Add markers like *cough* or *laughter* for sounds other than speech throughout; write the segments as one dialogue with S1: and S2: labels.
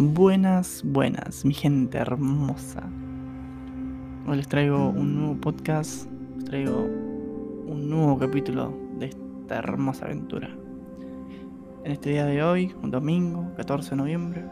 S1: Buenas, buenas, mi gente hermosa. Hoy les traigo un nuevo podcast, les traigo un nuevo capítulo de esta hermosa aventura. En este día de hoy, un domingo, 14 de noviembre,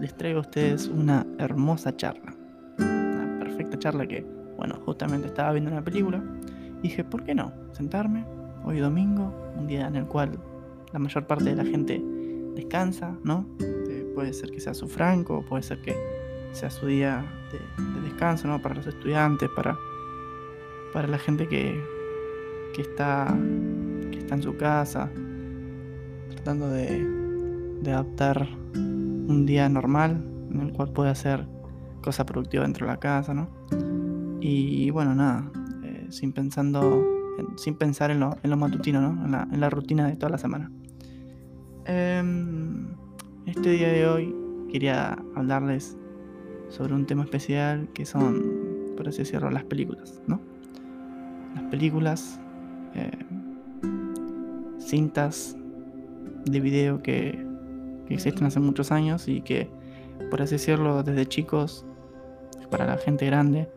S1: les traigo a ustedes una hermosa charla. Una perfecta charla que, bueno, justamente estaba viendo una película y dije, ¿por qué no? Sentarme, hoy domingo, un día en el cual la mayor parte de la gente descansa, ¿no? Puede ser que sea su franco, puede ser que sea su día de, descanso, ¿no? Para los estudiantes, para, para la gente que, que, está, que está en su casa, tratando de, de adaptar un día normal en el cual puede hacer cosas productivas dentro de la casa, ¿no? Y bueno, nada, eh, sin pensando, sin pensar en lo, en lo matutino, ¿no? En la, en la rutina de toda la semana. Eh, este día de hoy quería hablarles sobre un tema especial que son, por así decirlo, las películas, ¿no? Las películas, eh, cintas de video que, existen hace muchos años y que, por así decirlo, desde chicos, para la gente grande,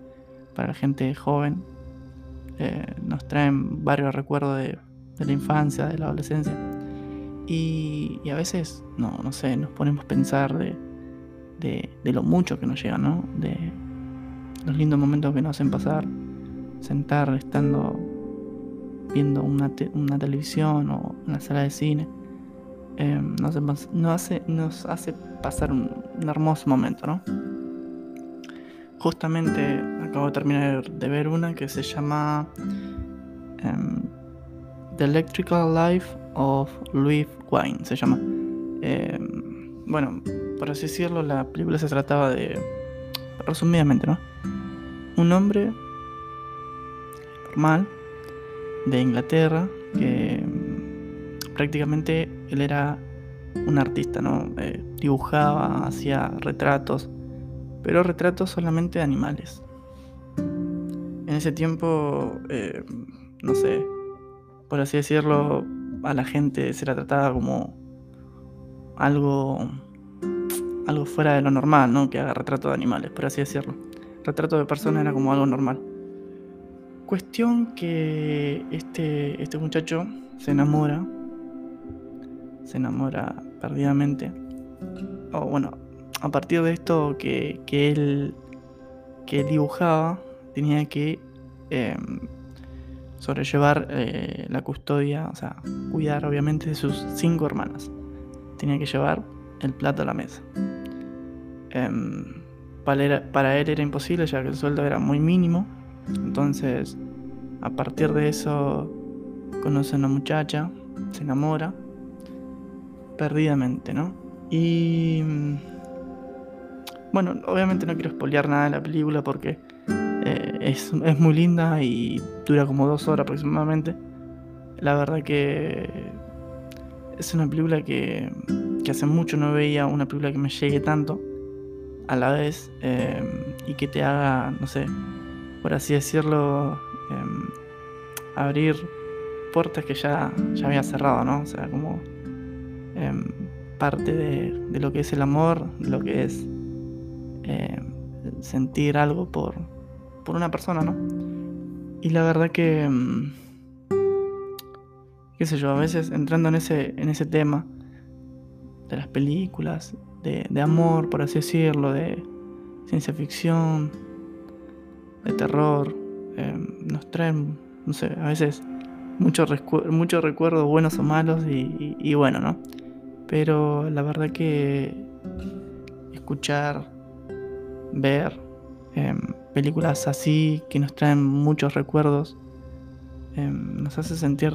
S1: para la gente joven, eh, nos traen varios recuerdos de la infancia, de la adolescencia y, a veces, no, no sé, nos ponemos a pensar de, de, lo mucho que nos llega, ¿no? De los lindos momentos que nos hacen pasar, sentar estando viendo una, una televisión o una sala de cine. Eh, nos, hace, nos hace pasar un, hermoso momento, ¿no? Justamente acabo de terminar de ver una que se llama em, The Electrical Life of Louis Wine, se llama. Eh, bueno, por así decirlo, la película se trataba de, resumidamente, ¿no? Un hombre normal de Inglaterra que prácticamente él era un artista, ¿no? Eh, dibujaba, hacía retratos, pero retratos solamente de animales. En ese tiempo, eh, no sé, por así decirlo, a la gente se la trataba como algo algo fuera de lo normal, ¿no? Que haga retrato de animales, por así decirlo. Retrato de personas era como algo normal. Cuestión que este, este muchacho se enamora, se enamora perdidamente. O bueno, a partir de esto que, que él que dibujaba, tenía que em, sobrellevar eh, la custodia, o sea, cuidar obviamente de sus cinco hermanas. Tenía que llevar el plato a la mesa. Em, para, él era imposible ya que el sueldo era muy mínimo. Entonces, a partir de eso, conoce a una muchacha, se enamora, perdidamente, ¿no? Y... Bueno, obviamente no quiero espolear nada de la película porque eh, es, muy linda y dura como dos horas aproximadamente. La verdad que es una película que, hace mucho no veía una película que me llegue tanto a la vez em, y que te haga, no sé, por así decirlo, em, abrir puertas que ya, ya había cerrado, ¿no? O sea, como em, parte de, de, lo que es el amor, lo que es sentir algo por, por una persona, ¿no? Y la verdad que, mm, qué sé yo, a veces entrando en ese, en ese tema de las películas, de, amor, por así decirlo, de ciencia ficción, de terror, em, nos traen, no sé, a veces muchos recuerdos buenos o malos y, y, bueno, ¿no? Pero la verdad que escuchar, ver, em, películas así que nos traen muchos recuerdos, em, nos hace sentir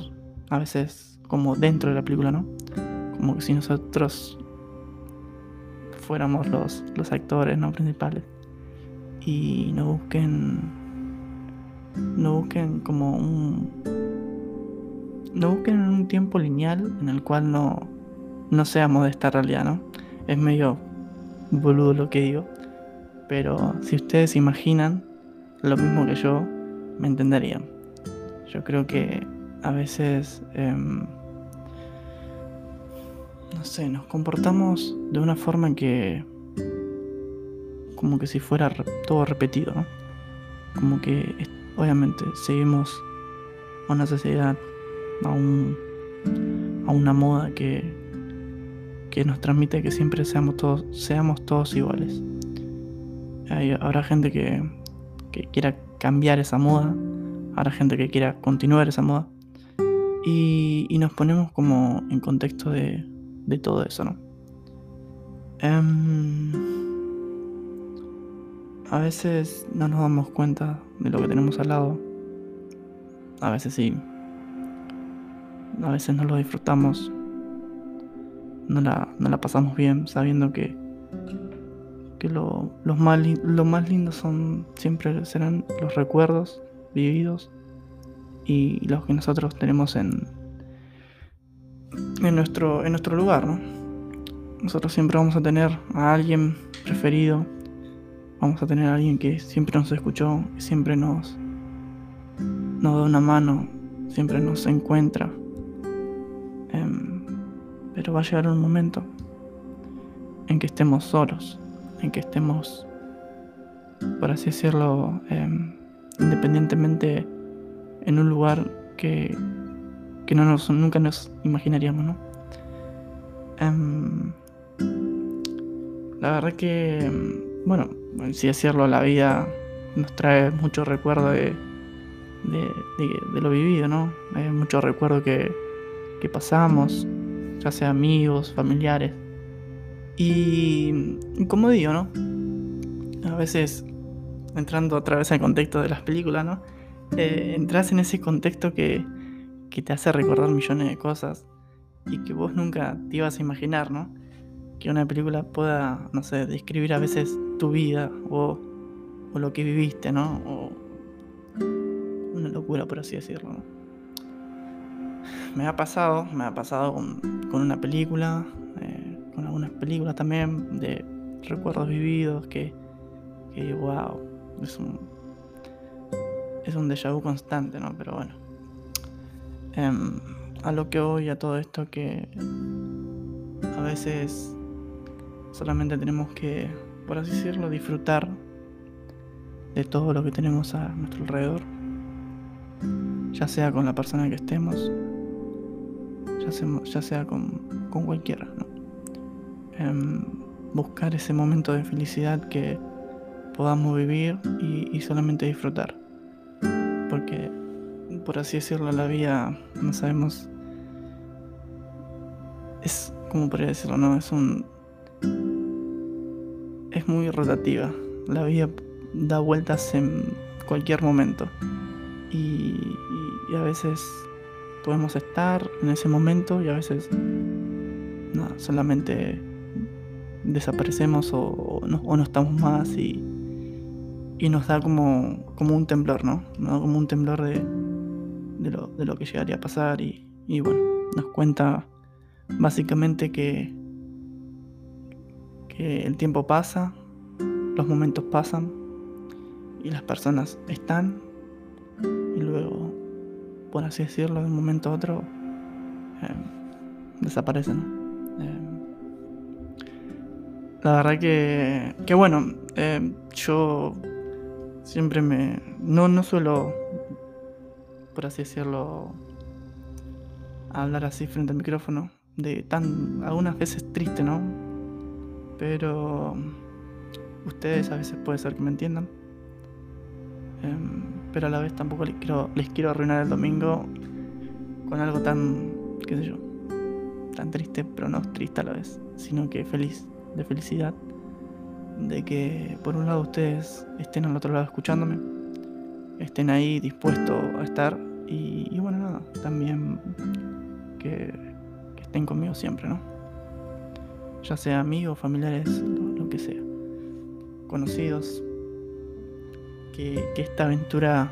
S1: a veces como dentro de la película, ¿no? Como si nosotros fuéramos los, los actores no principales y no busquen no busquen como un no busquen un tiempo lineal en el cual no no seamos de esta realidad, ¿no? Es medio boludo lo que digo, pero si ustedes imaginan lo mismo que yo, me entenderían. Yo creo que a veces em, no sé, nos comportamos de una forma que como que si fuera todo repetido, ¿no? Como que obviamente seguimos a una sociedad, a, un, a una moda que, que nos transmite que siempre seamos todos, seamos todos iguales. Habrá gente que, que quiera cambiar esa moda, habrá gente que quiera continuar esa moda. Y, y nos ponemos como en contexto de, de todo eso, ¿no? Em, a veces no nos damos cuenta de lo que tenemos al lado. A veces sí. A veces no lo disfrutamos. No la, no la pasamos bien sabiendo que, que lo, los más, lo más lindo son siempre serán los recuerdos vividos y los que nosotros tenemos en, en nuestro, en nuestro lugar, ¿no? Nosotros siempre vamos a tener a alguien preferido, vamos a tener a alguien que siempre nos escuchó, siempre nos, nos da una mano, siempre nos encuentra. Em, pero va a llegar un momento en que estemos solos, en que estemos, por así decirlo, em, independientemente en un lugar que que no nos, nunca nos imaginaríamos, ¿no? Em, la verdad que, em, bueno, si decirlo, la vida nos trae mucho recuerdo de, de, lo vivido, ¿no? Hay mucho recuerdo que, que pasamos, ya sea amigos, familiares. Y, como digo, ¿no? A veces, entrando otra vez al contexto de las películas, ¿no? Eh, entras en ese contexto que, que te hace recordar millones de cosas y que vos nunca te ibas a imaginar, ¿no? Que una película pueda, no sé, describir a veces tu vida o, o lo que viviste, ¿no? O una locura, por así decirlo, ¿no? Me ha pasado, me ha pasado con, con una película, con algunas películas también de recuerdos vividos que, que wow, es un, es un déjà vu constante, ¿no? Pero bueno. Em, a lo que voy a todo esto que a veces solamente tenemos que, por así decirlo, disfrutar de todo lo que tenemos a nuestro alrededor, ya sea con la persona que estemos, ya sea, ya sea con, con, cualquiera. Buscar ese momento de felicidad que podamos vivir y, y solamente disfrutar. Porque por así decirlo, la vida, no sabemos. Es, como podría decirlo, no? Es un. Es muy rotativa. La vida da vueltas en cualquier momento. Y, a veces podemos estar en ese momento y a veces. No, solamente desaparecemos o, no, o no estamos más y, y nos da como, como un temblor, ¿no? Como un temblor de, de lo, de lo que llegaría a pasar y, y bueno, nos cuenta básicamente que, que el tiempo pasa, los momentos pasan y las personas están y luego, por así decirlo, de un momento a otro, eh, desaparecen. Eh, la verdad que, que bueno, eh, yo siempre me... No, no suelo por así decirlo, hablar así frente al micrófono, de tan, algunas veces triste, ¿no? Pero ustedes a veces puede ser que me entiendan. Em, pero a la vez tampoco les quiero, les quiero arruinar el domingo con algo tan, qué sé yo, tan triste, pero no triste a la vez, sino que feliz, de felicidad, de que por un lado ustedes estén al otro lado escuchándome, estén ahí dispuestos a estar y, bueno, nada, también que, estén conmigo siempre, ¿no? Ya sea amigos, familiares, lo, que sea. Conocidos. Que, esta aventura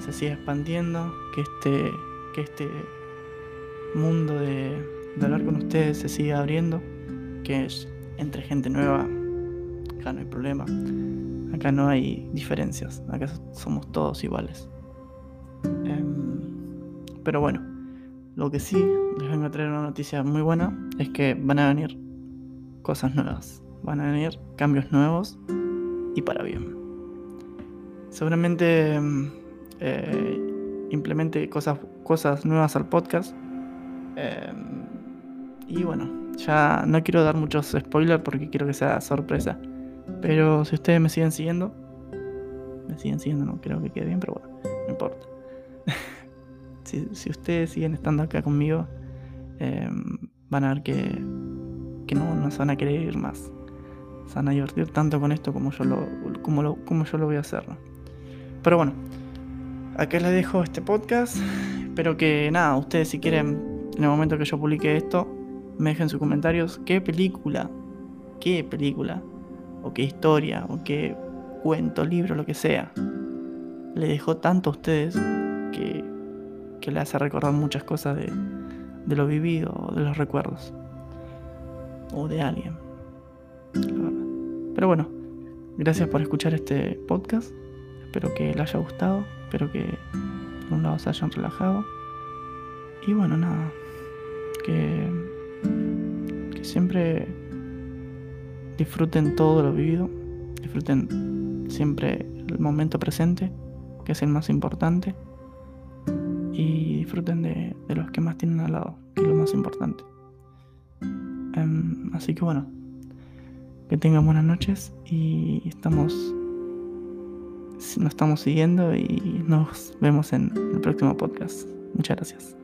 S1: se siga expandiendo, que este, que este mundo de, de hablar con ustedes se siga abriendo, que es entre gente nueva, acá no hay problema, acá no hay diferencias, acá somos todos iguales. Em, pero bueno, Lo que sí, les vengo a traer una noticia muy buena, es que van a venir cosas nuevas, van a venir cambios nuevos y para bien. Seguramente mm, eh, implemente cosas, cosas nuevas al podcast. Em, y bueno, ya no quiero dar muchos spoilers porque quiero que sea sorpresa. Pero si ustedes me siguen siguiendo, me siguen siguiendo, no creo que quede bien, pero bueno, no importa. *laughs* si, ustedes siguen estando acá conmigo, em, van a ver que, que no nos van a querer ir más. Se van a divertir tanto con esto como yo lo, como lo, como yo lo voy a hacer. Pero bueno, acá les dejo este podcast. Espero que nada, ustedes si quieren, en el momento que yo publique esto, me dejen sus comentarios qué película, qué película, o qué historia, o qué cuento, libro, lo que sea, le dejó tanto a ustedes que, que le hace recordar muchas cosas de, de lo vivido, de los recuerdos, o de alguien. Pero bueno, gracias por escuchar este podcast. Espero que les haya gustado. Espero que por un lado se hayan relajado. Y bueno, nada. Que siempre disfruten todo lo vivido. Disfruten siempre el momento presente, que es el más importante. Y disfruten de, los que más tienen al lado, que es lo más importante. Um, así que bueno, que tengan buenas noches y estamos nos estamos siguiendo y nos vemos en el próximo podcast. Muchas gracias.